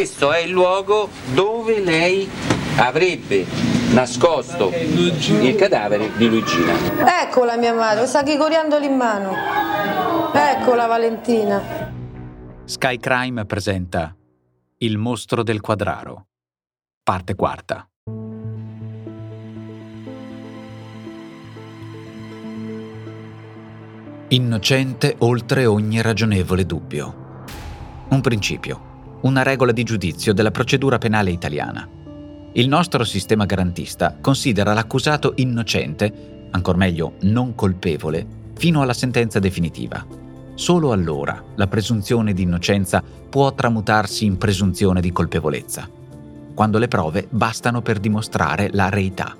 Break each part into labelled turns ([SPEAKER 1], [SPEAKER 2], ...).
[SPEAKER 1] questo è il luogo dove lei avrebbe nascosto il cadavere di Luigina.
[SPEAKER 2] Eccola mia madre, sta chicoriandoli in mano. Eccola Valentina.
[SPEAKER 3] Sky Crime presenta Il mostro del quadraro, parte quarta. Innocente oltre ogni ragionevole dubbio. Un principio, una regola di giudizio della procedura penale italiana. Il nostro sistema garantista considera l'accusato innocente, ancor meglio non colpevole, fino alla sentenza definitiva. Solo allora la presunzione di innocenza può tramutarsi in presunzione di colpevolezza, quando le prove bastano per dimostrare la reità.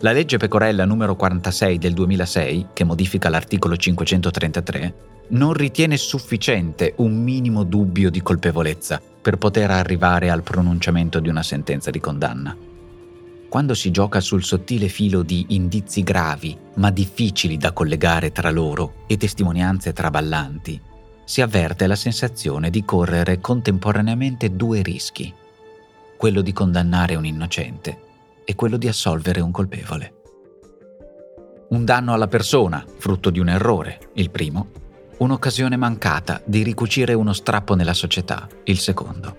[SPEAKER 3] La legge Pecorella numero 46 del 2006, che modifica l'articolo 533, non ritiene sufficiente un minimo dubbio di colpevolezza per poter arrivare al pronunciamento di una sentenza di condanna. Quando si gioca sul sottile filo di indizi gravi, ma difficili da collegare tra loro e testimonianze traballanti, si avverte la sensazione di correre contemporaneamente due rischi, quello di condannare un innocente è quello di assolvere un colpevole. Un danno alla persona, frutto di un errore, il primo. Un'occasione mancata di ricucire uno strappo nella società, il secondo.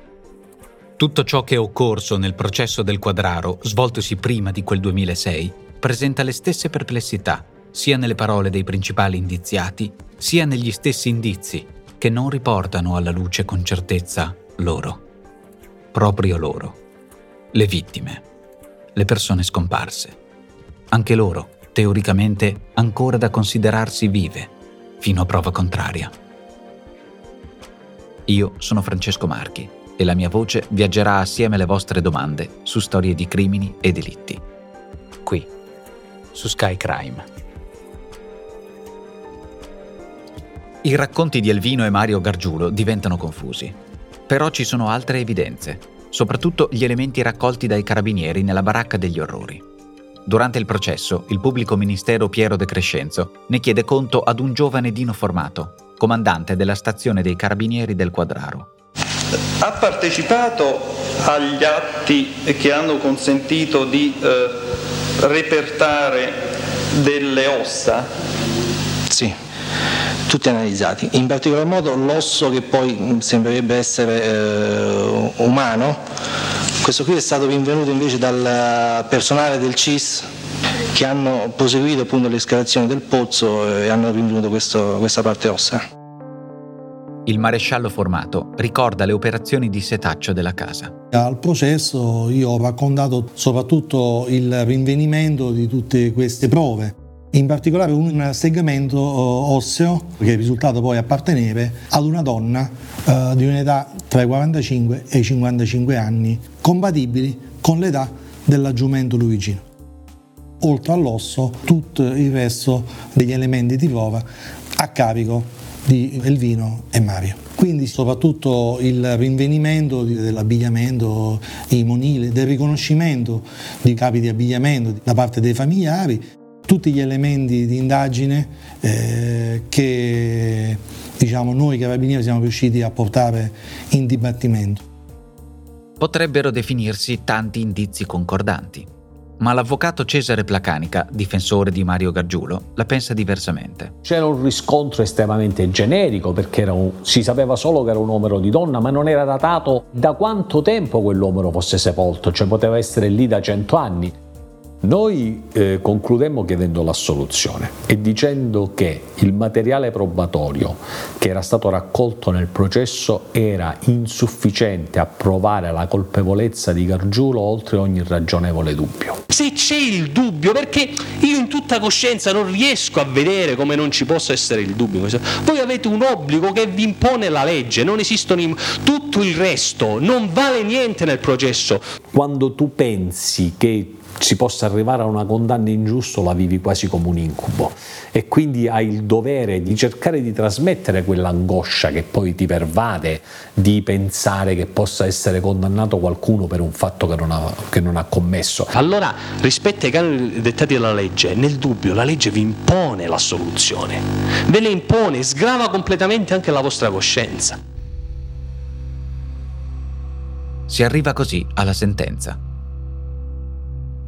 [SPEAKER 3] Tutto ciò che è occorso nel processo del quadraro, svoltosi prima di quel 2006, presenta le stesse perplessità, sia nelle parole dei principali indiziati, sia negli stessi indizi, che non riportano alla luce con certezza loro. Proprio loro. Le vittime le persone scomparse. Anche loro, teoricamente, ancora da considerarsi vive, fino a prova contraria. Io sono Francesco Marchi e la mia voce viaggerà assieme alle vostre domande su storie di crimini e delitti. Qui, su Sky Crime. I racconti di Elvino e Mario Gargiulo diventano confusi. Però ci sono altre evidenze soprattutto gli elementi raccolti dai carabinieri nella baracca degli orrori. Durante il processo, il pubblico ministero Piero De Crescenzo ne chiede conto ad un giovane Dino Formato, comandante della stazione dei carabinieri del Quadraro.
[SPEAKER 4] Ha partecipato agli atti che hanno consentito di eh, repertare delle ossa?
[SPEAKER 5] Tutti analizzati, in particolar modo l'osso che poi mm, sembrerebbe essere eh, umano, questo qui è stato rinvenuto invece dal personale del CIS che hanno proseguito appunto l'escavazione del pozzo e hanno rinvenuto questo, questa parte ossa.
[SPEAKER 3] Il maresciallo formato ricorda le operazioni di setaccio della casa.
[SPEAKER 6] Al processo io ho raccontato soprattutto il rinvenimento di tutte queste prove in particolare un segmento eh, osseo che è risultato poi appartenere ad una donna eh, di un'età tra i 45 e i 55 anni, compatibili con l'età del giumento luigino. Oltre all'osso, tutto il resto degli elementi di prova a carico di Elvino e Mario. Quindi soprattutto il rinvenimento dell'abbigliamento monili, del riconoscimento di capi di abbigliamento da parte dei familiari tutti gli elementi di indagine eh, che diciamo, noi carabinieri siamo riusciti a portare in dibattimento.
[SPEAKER 3] Potrebbero definirsi tanti indizi concordanti, ma l'avvocato Cesare Placanica, difensore di Mario Gargiulo, la pensa diversamente.
[SPEAKER 7] C'era un riscontro estremamente generico perché un, si sapeva solo che era un omero di donna, ma non era datato da quanto tempo quell'omero fosse sepolto, cioè poteva essere lì da cento anni. Noi eh, concludemmo chiedendo l'assoluzione e dicendo che il materiale probatorio che era stato raccolto nel processo era insufficiente a provare la colpevolezza di Gargiulo oltre ogni ragionevole dubbio.
[SPEAKER 8] Se c'è il dubbio, perché io in tutta coscienza non riesco a vedere come non ci possa essere il dubbio. Voi avete un obbligo che vi impone la legge, non esistono in... tutto il resto, non vale niente nel processo.
[SPEAKER 7] Quando tu pensi che si possa arrivare a una condanna ingiusta la vivi quasi come un incubo e quindi hai il dovere di cercare di trasmettere quell'angoscia che poi ti pervade di pensare che possa essere condannato qualcuno per un fatto che non ha, che non ha commesso.
[SPEAKER 8] Allora, rispetto ai canoni dettati dalla legge, nel dubbio la legge vi impone la soluzione, ve le impone, sgrava completamente anche la vostra coscienza.
[SPEAKER 3] Si arriva così alla sentenza.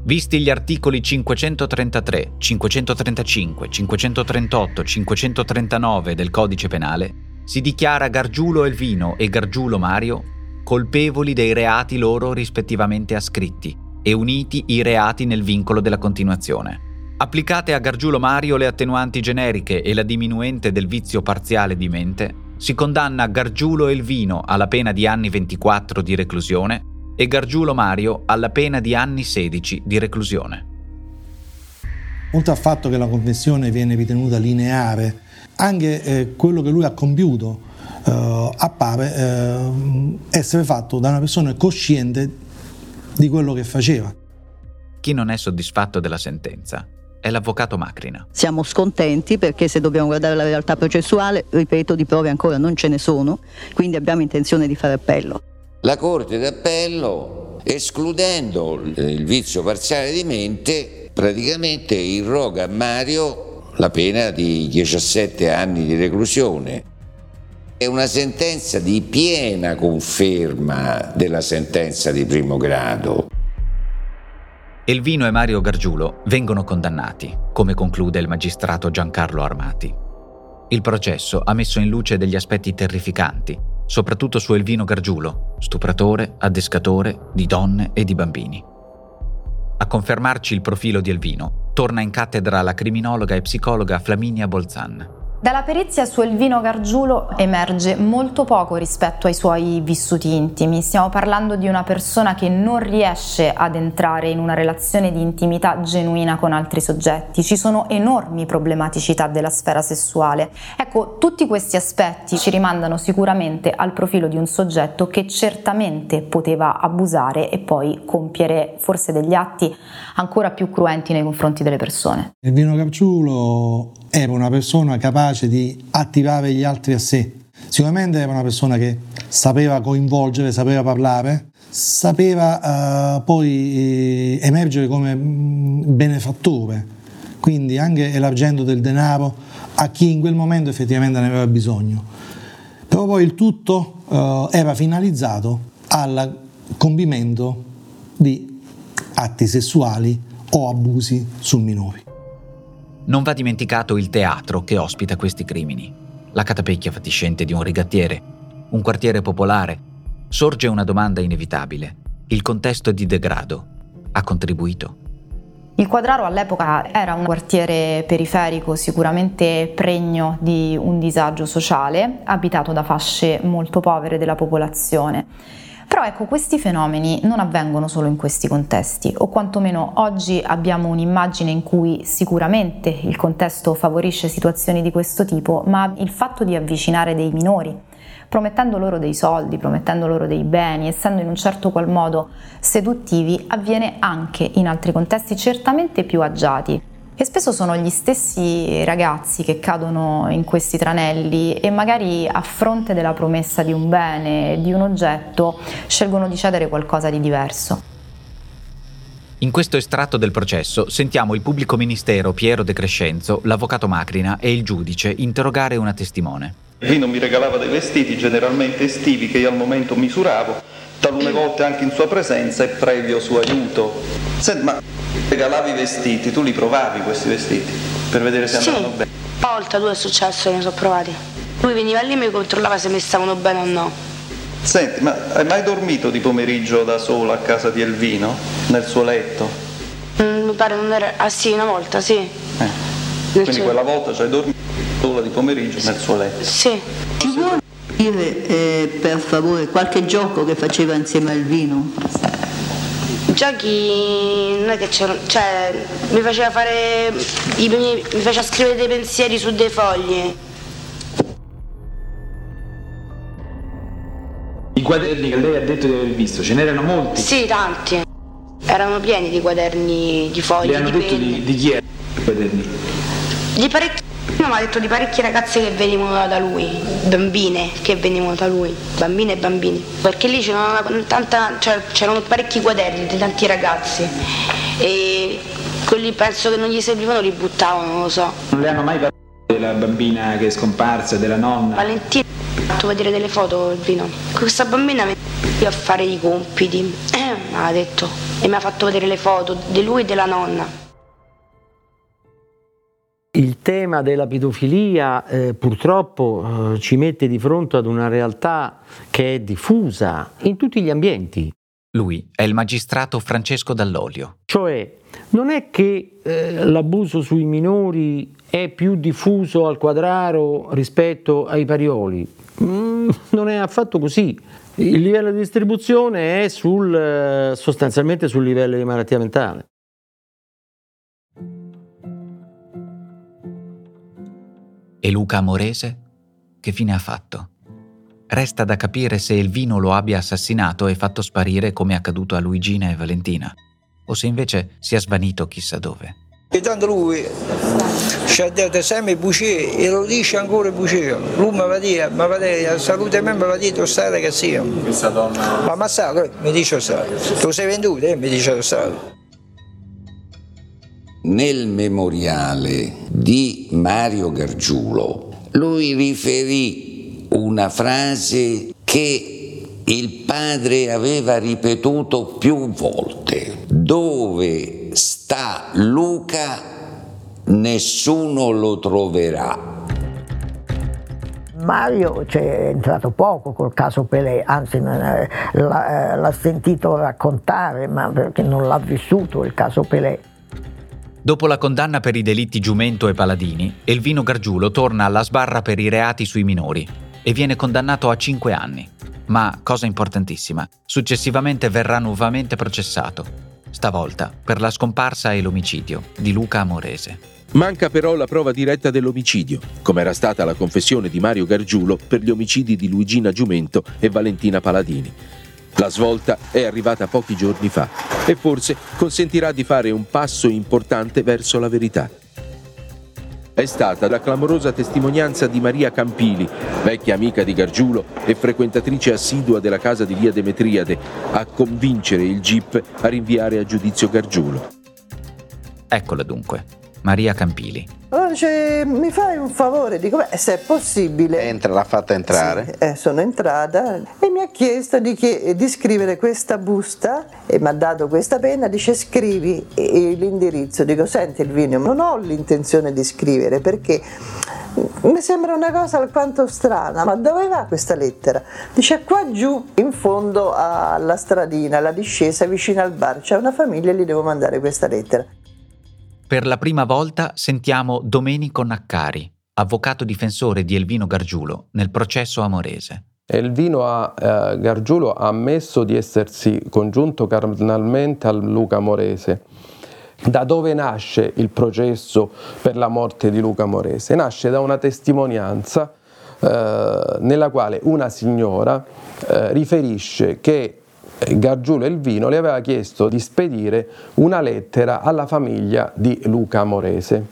[SPEAKER 3] Visti gli articoli 533, 535, 538, 539 del Codice Penale, si dichiara Gargiulo Elvino e Gargiulo Mario colpevoli dei reati loro rispettivamente ascritti e uniti i reati nel vincolo della continuazione. Applicate a Gargiulo Mario le attenuanti generiche e la diminuente del vizio parziale di mente, si condanna Gargiulo Elvino alla pena di anni 24 di reclusione e Gargiulo Mario alla pena di anni 16 di reclusione.
[SPEAKER 6] Oltre al fatto che la confessione viene ritenuta lineare, anche eh, quello che lui ha compiuto eh, appare eh, essere fatto da una persona cosciente di quello che faceva.
[SPEAKER 3] Chi non è soddisfatto della sentenza è l'avvocato Macrina.
[SPEAKER 9] Siamo scontenti perché se dobbiamo guardare la realtà processuale, ripeto, di prove ancora non ce ne sono, quindi abbiamo intenzione di fare appello.
[SPEAKER 10] La Corte d'Appello, escludendo il vizio parziale di mente, praticamente irroga a Mario la pena di 17 anni di reclusione. È una sentenza di piena conferma della sentenza di primo grado.
[SPEAKER 3] Elvino e Mario Gargiulo vengono condannati, come conclude il magistrato Giancarlo Armati. Il processo ha messo in luce degli aspetti terrificanti soprattutto su Elvino Gargiulo, stupratore, addescatore di donne e di bambini. A confermarci il profilo di Elvino, torna in cattedra la criminologa e psicologa Flaminia Bolzan.
[SPEAKER 11] Dalla perizia su Elvino Gargiulo emerge molto poco rispetto ai suoi vissuti intimi. Stiamo parlando di una persona che non riesce ad entrare in una relazione di intimità genuina con altri soggetti. Ci sono enormi problematicità della sfera sessuale. Ecco, tutti questi aspetti ci rimandano sicuramente al profilo di un soggetto che certamente poteva abusare e poi compiere forse degli atti ancora più cruenti nei confronti delle persone.
[SPEAKER 6] Elvino Gargiulo era una persona capace di attivare gli altri a sé. Sicuramente era una persona che sapeva coinvolgere, sapeva parlare, sapeva uh, poi eh, emergere come mm, benefattore, quindi anche elargendo del denaro a chi in quel momento effettivamente ne aveva bisogno. Però poi il tutto uh, era finalizzato al compimento di atti sessuali o abusi su minori.
[SPEAKER 3] Non va dimenticato il teatro che ospita questi crimini. La catapecchia fatiscente di un rigattiere, un quartiere popolare. Sorge una domanda inevitabile. Il contesto di degrado ha contribuito?
[SPEAKER 11] Il Quadraro all'epoca era un quartiere periferico sicuramente pregno di un disagio sociale, abitato da fasce molto povere della popolazione. Però ecco, questi fenomeni non avvengono solo in questi contesti, o quantomeno oggi abbiamo un'immagine in cui sicuramente il contesto favorisce situazioni di questo tipo, ma il fatto di avvicinare dei minori, promettendo loro dei soldi, promettendo loro dei beni, essendo in un certo qual modo seduttivi, avviene anche in altri contesti certamente più agiati, e spesso sono gli stessi ragazzi che cadono in questi tranelli e magari a fronte della promessa di un bene, di un oggetto, scelgono di cedere qualcosa di diverso.
[SPEAKER 3] In questo estratto del processo sentiamo il pubblico ministero Piero De Crescenzo, l'avvocato Macrina e il giudice interrogare una testimone.
[SPEAKER 4] Vino mi regalava dei vestiti generalmente estivi che io al momento misuravo, talune volte anche in sua presenza e previo suo aiuto. Senti, ma regalavi i vestiti, tu li provavi questi vestiti per vedere se andavano
[SPEAKER 12] sì.
[SPEAKER 4] bene?
[SPEAKER 12] Una volta due è successo che ne sono provati. Lui veniva lì e mi controllava se mi stavano bene o no.
[SPEAKER 4] Senti, ma hai mai dormito di pomeriggio da sola a casa di Elvino? Nel suo letto?
[SPEAKER 12] Mm, mi pare non era. Ah sì, una volta, sì.
[SPEAKER 4] Eh. Quindi suo... quella volta ci hai dormito sola di pomeriggio nel suo letto?
[SPEAKER 12] Sì.
[SPEAKER 9] Ti vuoi dire eh, per favore qualche gioco che faceva insieme al vino?
[SPEAKER 12] Giochi non è che c'erano, cioè mi faceva fare, i, mi faceva scrivere dei pensieri su dei fogli.
[SPEAKER 13] I quaderni che lei ha detto di aver visto, ce n'erano molti?
[SPEAKER 12] Sì, tanti. Erano pieni di quaderni, di fogli.
[SPEAKER 13] Le hanno
[SPEAKER 12] di
[SPEAKER 13] detto di, di, chi erano i quaderni?
[SPEAKER 12] Di parecchi. Mi ha detto di parecchie ragazze che venivano da lui, bambine che venivano da lui, bambine e bambini. Perché lì c'erano, tanta, cioè, c'erano parecchi quaderni di tanti ragazzi e quelli penso che non gli servivano li buttavano, non lo so.
[SPEAKER 13] Non le hanno mai parlato della bambina che è scomparsa, della nonna?
[SPEAKER 12] Valentina ha fatto vedere delle foto vino. Questa bambina io a fare i compiti, mi ha detto, e mi ha fatto vedere le foto di lui e della nonna.
[SPEAKER 14] Il tema della pedofilia eh, purtroppo eh, ci mette di fronte ad una realtà che è diffusa in tutti gli ambienti.
[SPEAKER 3] Lui è il magistrato Francesco Dall'Olio.
[SPEAKER 14] Cioè, non è che eh, l'abuso sui minori è più diffuso al quadraro rispetto ai parioli. Mm, non è affatto così. Il livello di distribuzione è sul, eh, sostanzialmente sul livello di malattia mentale.
[SPEAKER 3] E Luca Amorese? Che fine ha fatto? Resta da capire se il vino lo abbia assassinato e fatto sparire come è accaduto a Luigina e Valentina, o se invece sia svanito chissà dove.
[SPEAKER 15] E tanto lui ci ha dato sempre bucè e lo dice ancora bucè. Lui mi va a dire, mi va a dire, salute me, mi va a dire, tu stai ragazzino.
[SPEAKER 13] Questa donna...
[SPEAKER 15] Ma ammazzato, mi dice. Tu sei venduto, eh, mi dice stai.
[SPEAKER 10] Nel memoriale di Mario Gargiulo lui riferì una frase che il padre aveva ripetuto più volte. Dove sta Luca nessuno lo troverà.
[SPEAKER 16] Mario c'è entrato poco col caso Pelé, anzi l'ha, l'ha sentito raccontare, ma perché non l'ha vissuto il caso Pelé.
[SPEAKER 3] Dopo la condanna per i delitti Giumento e Paladini, Elvino Gargiulo torna alla sbarra per i reati sui minori e viene condannato a 5 anni. Ma, cosa importantissima, successivamente verrà nuovamente processato, stavolta per la scomparsa e l'omicidio di Luca Amorese.
[SPEAKER 17] Manca però la prova diretta dell'omicidio, come era stata la confessione di Mario Gargiulo per gli omicidi di Luigina Giumento e Valentina Paladini. La svolta è arrivata pochi giorni fa e forse consentirà di fare un passo importante verso la verità. È stata la clamorosa testimonianza di Maria Campili, vecchia amica di Gargiulo e frequentatrice assidua della casa di via Demetriade, a convincere il GIP a rinviare a giudizio Gargiulo.
[SPEAKER 3] Eccola dunque, Maria Campili.
[SPEAKER 18] Allora dice, mi fai un favore, dico, beh, se è possibile.
[SPEAKER 19] Entra, l'ha fatta entrare.
[SPEAKER 18] Sì, eh, sono entrata e mi ha chiesto di, chie- di scrivere questa busta e mi ha dato questa penna, dice scrivi e- e l'indirizzo. Dico, senti Elvinio, non ho l'intenzione di scrivere perché mi sembra una cosa alquanto strana, ma dove va questa lettera? Dice qua giù, in fondo alla stradina, alla discesa vicino al bar, c'è una famiglia e gli devo mandare questa lettera.
[SPEAKER 3] Per la prima volta sentiamo Domenico Naccari, avvocato difensore di Elvino Gargiulo nel processo amorese.
[SPEAKER 20] Elvino a, eh, Gargiulo ha ammesso di essersi congiunto carnalmente a Luca Morese. Da dove nasce il processo per la morte di Luca Morese? Nasce da una testimonianza eh, nella quale una signora eh, riferisce che Gargiulo Elvino le aveva chiesto di spedire una lettera alla famiglia di Luca Morese.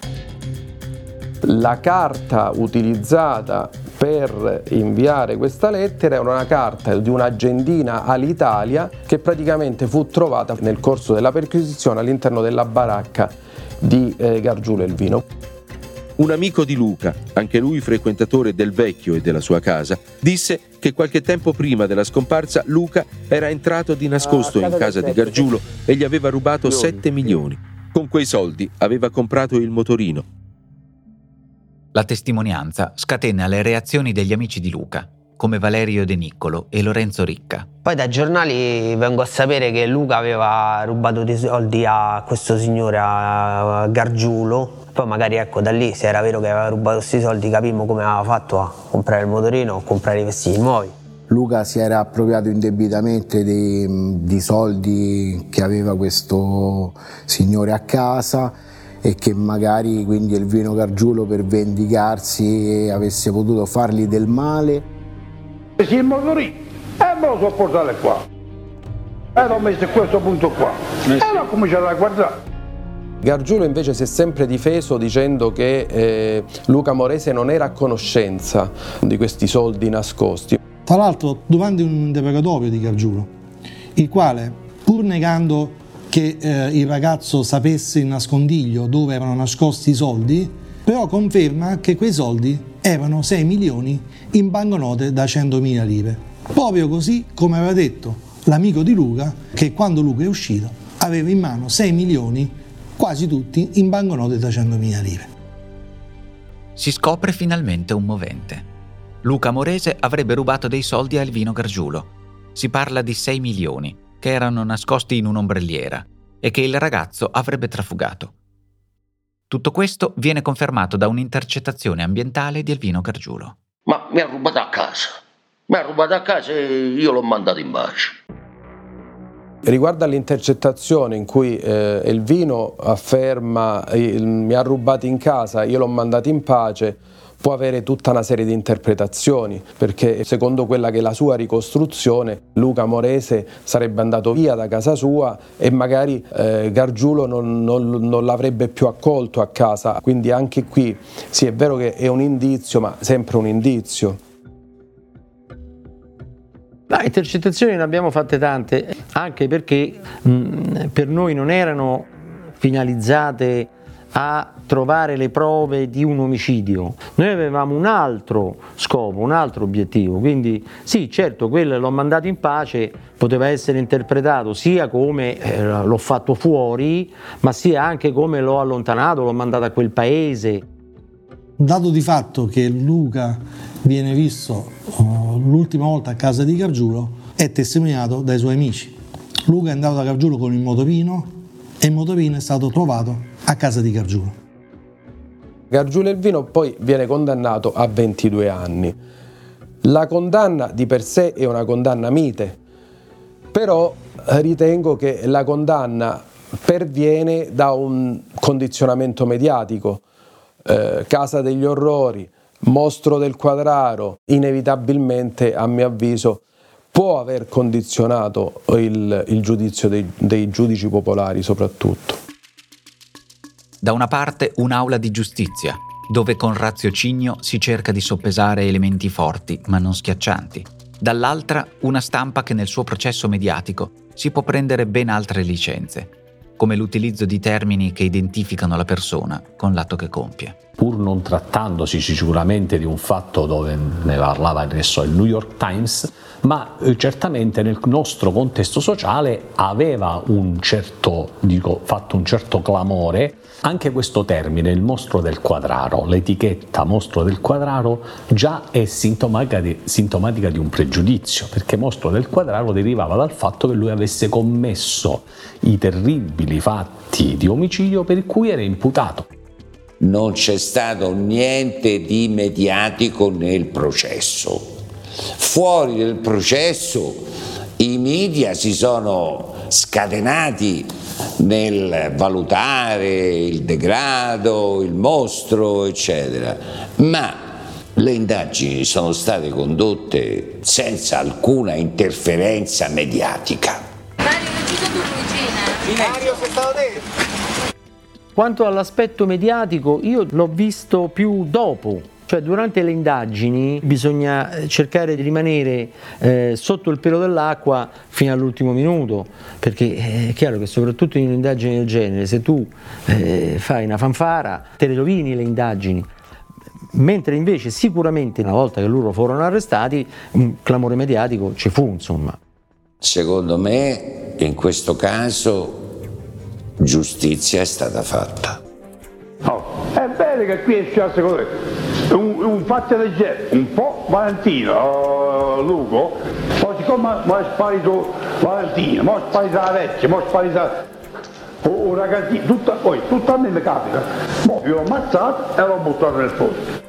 [SPEAKER 20] La carta utilizzata per inviare questa lettera era una carta di un'agendina all'Italia che praticamente fu trovata nel corso della perquisizione all'interno della baracca di eh, Gargiulo Elvino.
[SPEAKER 17] Un amico di Luca, anche lui frequentatore del vecchio e della sua casa, disse che qualche tempo prima della scomparsa Luca era entrato di nascosto in casa di Gargiulo e gli aveva rubato 7 milioni. Con quei soldi aveva comprato il motorino.
[SPEAKER 3] La testimonianza scatena le reazioni degli amici di Luca, come Valerio De Niccolo e Lorenzo Ricca.
[SPEAKER 21] Poi dai giornali vengo a sapere che Luca aveva rubato dei soldi a questo signore, a Gargiulo. Poi magari ecco da lì, se era vero che aveva rubato questi soldi, capimmo come aveva fatto a comprare il motorino o comprare i vestiti nuovi.
[SPEAKER 22] Luca si era appropriato indebitamente di, di soldi che aveva questo signore a casa e che magari quindi Elvino Gargiulo per vendicarsi avesse potuto fargli del male.
[SPEAKER 23] Sì, il motorino, e me lo so portare qua. E l'ho messo a questo punto qua. E l'ho cominciato a guardare.
[SPEAKER 20] Gargiulo invece si è sempre difeso dicendo che eh, Luca Morese non era a conoscenza di questi soldi nascosti.
[SPEAKER 6] Tra l'altro, durante un interrogatorio di Gargiulo, il quale, pur negando che eh, il ragazzo sapesse in nascondiglio dove erano nascosti i soldi, però conferma che quei soldi erano 6 milioni in banconote da 100.000 lire. Proprio così come aveva detto l'amico di Luca che quando Luca è uscito aveva in mano 6 milioni, quasi tutti in banconote da 100.000 lire.
[SPEAKER 3] Si scopre finalmente un movente. Luca Morese avrebbe rubato dei soldi a Elvino Gargiulo. Si parla di 6 milioni che erano nascosti in un'ombrelliera e che il ragazzo avrebbe trafugato. Tutto questo viene confermato da un'intercettazione ambientale di Elvino Gargiulo.
[SPEAKER 24] Ma mi ha rubato a casa. Mi ha rubato a casa e io l'ho mandato in pace.
[SPEAKER 20] Riguardo all'intercettazione in cui eh, Elvino afferma eh, mi ha rubato in casa, io l'ho mandato in pace, può avere tutta una serie di interpretazioni, perché secondo quella che è la sua ricostruzione, Luca Morese sarebbe andato via da casa sua e magari eh, Gargiulo non, non, non l'avrebbe più accolto a casa. Quindi anche qui sì è vero che è un indizio, ma sempre un indizio.
[SPEAKER 14] Ma intercettazioni ne abbiamo fatte tante, anche perché mh, per noi non erano finalizzate a trovare le prove di un omicidio. Noi avevamo un altro scopo, un altro obiettivo, quindi sì, certo, quello l'ho mandato in pace, poteva essere interpretato sia come eh, l'ho fatto fuori, ma sia anche come l'ho allontanato, l'ho mandato a quel paese.
[SPEAKER 6] Dato di fatto che Luca viene visto uh, l'ultima volta a casa di Gargiulo, è testimoniato dai suoi amici. Luca è andato da Gargiulo con il motorino e il motorino è stato trovato a casa di Gargiulo.
[SPEAKER 20] Gargiulo Elvino poi viene condannato a 22 anni. La condanna di per sé è una condanna mite, però ritengo che la condanna perviene da un condizionamento mediatico. Eh, Casa degli orrori, mostro del quadraro, inevitabilmente a mio avviso può aver condizionato il, il giudizio dei, dei giudici popolari soprattutto.
[SPEAKER 3] Da una parte un'aula di giustizia, dove con raziocinio si cerca di soppesare elementi forti ma non schiaccianti. Dall'altra una stampa che nel suo processo mediatico si può prendere ben altre licenze, come l'utilizzo di termini che identificano la persona con l'atto che compie.
[SPEAKER 7] Pur non trattandosi sicuramente di un fatto dove ne parlava adesso il New York Times, ma eh, certamente nel nostro contesto sociale aveva un certo, dico, fatto un certo clamore anche questo termine, il mostro del quadraro, l'etichetta mostro del quadraro già è sintomatica di, sintomatica di un pregiudizio, perché mostro del quadraro derivava dal fatto che lui avesse commesso i terribili fatti di omicidio per cui era imputato.
[SPEAKER 10] Non c'è stato niente di mediatico nel processo. Fuori del processo i media si sono scatenati nel valutare il degrado, il mostro, eccetera, ma le indagini sono state condotte senza alcuna interferenza mediatica.
[SPEAKER 25] Mario, non ci sono tu, cugina?
[SPEAKER 15] Mario, sei stato te?
[SPEAKER 14] Quanto all'aspetto mediatico, io l'ho visto più dopo, cioè durante le indagini bisogna eh, cercare di rimanere eh, sotto il pelo dell'acqua fino all'ultimo minuto, perché è chiaro che soprattutto in un'indagine del genere, se tu eh, fai una fanfara, te le rovini le indagini. Mentre invece sicuramente una volta che loro furono arrestati un clamore mediatico ci fu insomma.
[SPEAKER 10] Secondo me in questo caso giustizia è stata fatta.
[SPEAKER 23] Oh, è bene che qui esce secondo me un, un fatto genere, un po' Valentino, uh, Lugo, poi siccome mi è sparito Valentino, mi è sparita la vecchia, mi è sparita un ragazzino, tutta, poi tutto a me mi capita, mo vi ho ammazzato e l'ho buttato nel posto.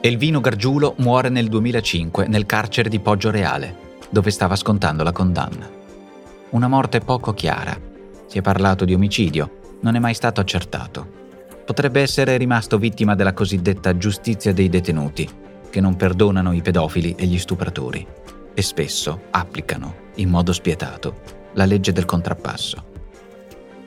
[SPEAKER 3] Elvino Gargiulo muore nel 2005 nel carcere di Poggio Reale, dove stava scontando la condanna. Una morte poco chiara. Si è parlato di omicidio, non è mai stato accertato. Potrebbe essere rimasto vittima della cosiddetta giustizia dei detenuti, che non perdonano i pedofili e gli stupratori e spesso applicano, in modo spietato, la legge del contrappasso.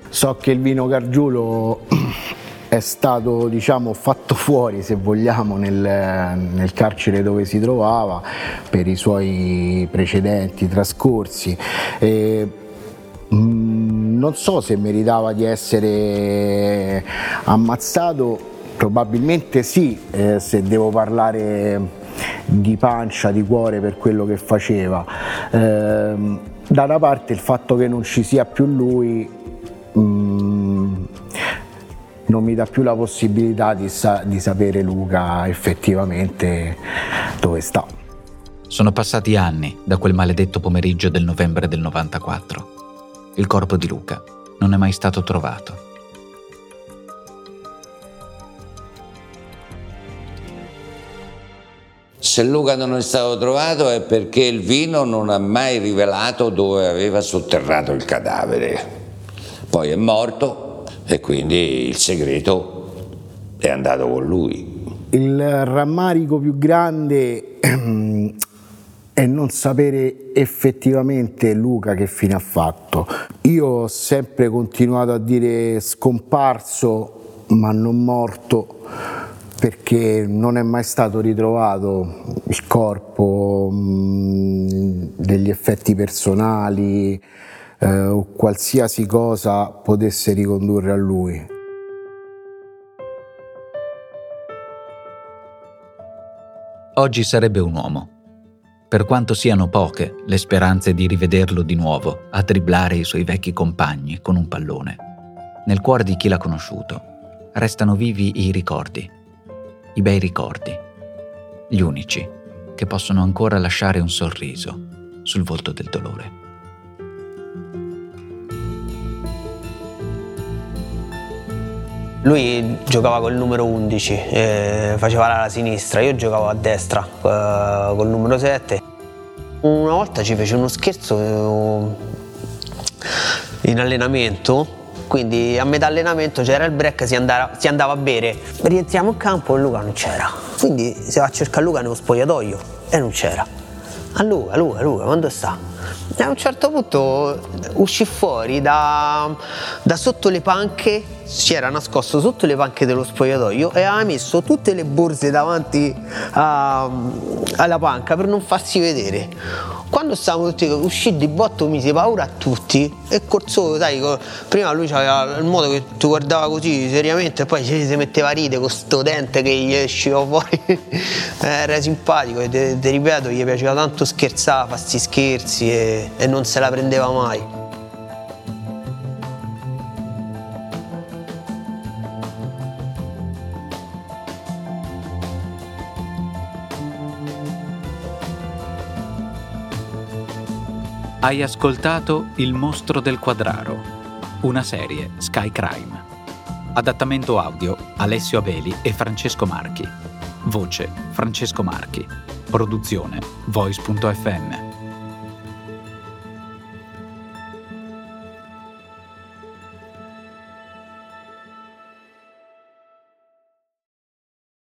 [SPEAKER 22] So che il vino Gargiulo è stato diciamo, fatto fuori, se vogliamo, nel, nel, carcere dove si trovava per i suoi precedenti trascorsi. E, mh, non so se meritava di essere ammazzato probabilmente sì, eh, se devo parlare di pancia, di cuore per quello che faceva. Eh, da una parte il fatto che non ci sia più lui mm, non mi dà più la possibilità di, sa- di sapere Luca effettivamente dove sta.
[SPEAKER 3] Sono passati anni da quel maledetto pomeriggio del novembre del 94. Il corpo di Luca non è mai stato trovato.
[SPEAKER 10] Se Luca non è stato trovato è perché il vino non ha mai rivelato dove aveva sotterrato il cadavere. Poi è morto e quindi il segreto è andato con lui.
[SPEAKER 22] Il rammarico più grande è non sapere effettivamente Luca che fine ha fatto. Io ho sempre continuato a dire scomparso ma non morto perché non è mai stato ritrovato il corpo mh, degli effetti personali eh, o qualsiasi cosa potesse ricondurre a lui.
[SPEAKER 3] Oggi sarebbe un uomo. Per quanto siano poche le speranze di rivederlo di nuovo a driblare i suoi vecchi compagni con un pallone, nel cuore di chi l'ha conosciuto restano vivi i ricordi i bei ricordi, gli unici che possono ancora lasciare un sorriso sul volto del dolore.
[SPEAKER 21] Lui giocava col numero 11, eh, faceva la sinistra, io giocavo a destra eh, col numero 7. Una volta ci fece uno scherzo eh, in allenamento quindi a metà allenamento c'era il break, si andava, si andava a bere. Rientriamo in campo e Luca non c'era. Quindi si va a cercare Luca nello spogliatoio e non c'era. A Luca, Luca, Luca, quando sta? A un certo punto uscì fuori da, da sotto le panche, si era nascosto sotto le panche dello spogliatoio e aveva messo tutte le borse davanti a, alla panca per non farsi vedere. Quando stavamo tutti usciti di botto mi si paura a tutti e corso, sai, prima lui aveva il modo che ti guardava così seriamente e poi si, metteva a ride con sto dente che gli usciva fuori, era simpatico e ti ripeto, gli piaceva tanto scherzare, farsi scherzi e, e non se la prendeva mai.
[SPEAKER 3] Hai ascoltato Il mostro del quadraro, una serie Sky Crime. Adattamento audio Alessio Abeli e Francesco Marchi. Voce Francesco Marchi. Produzione Voice.fm.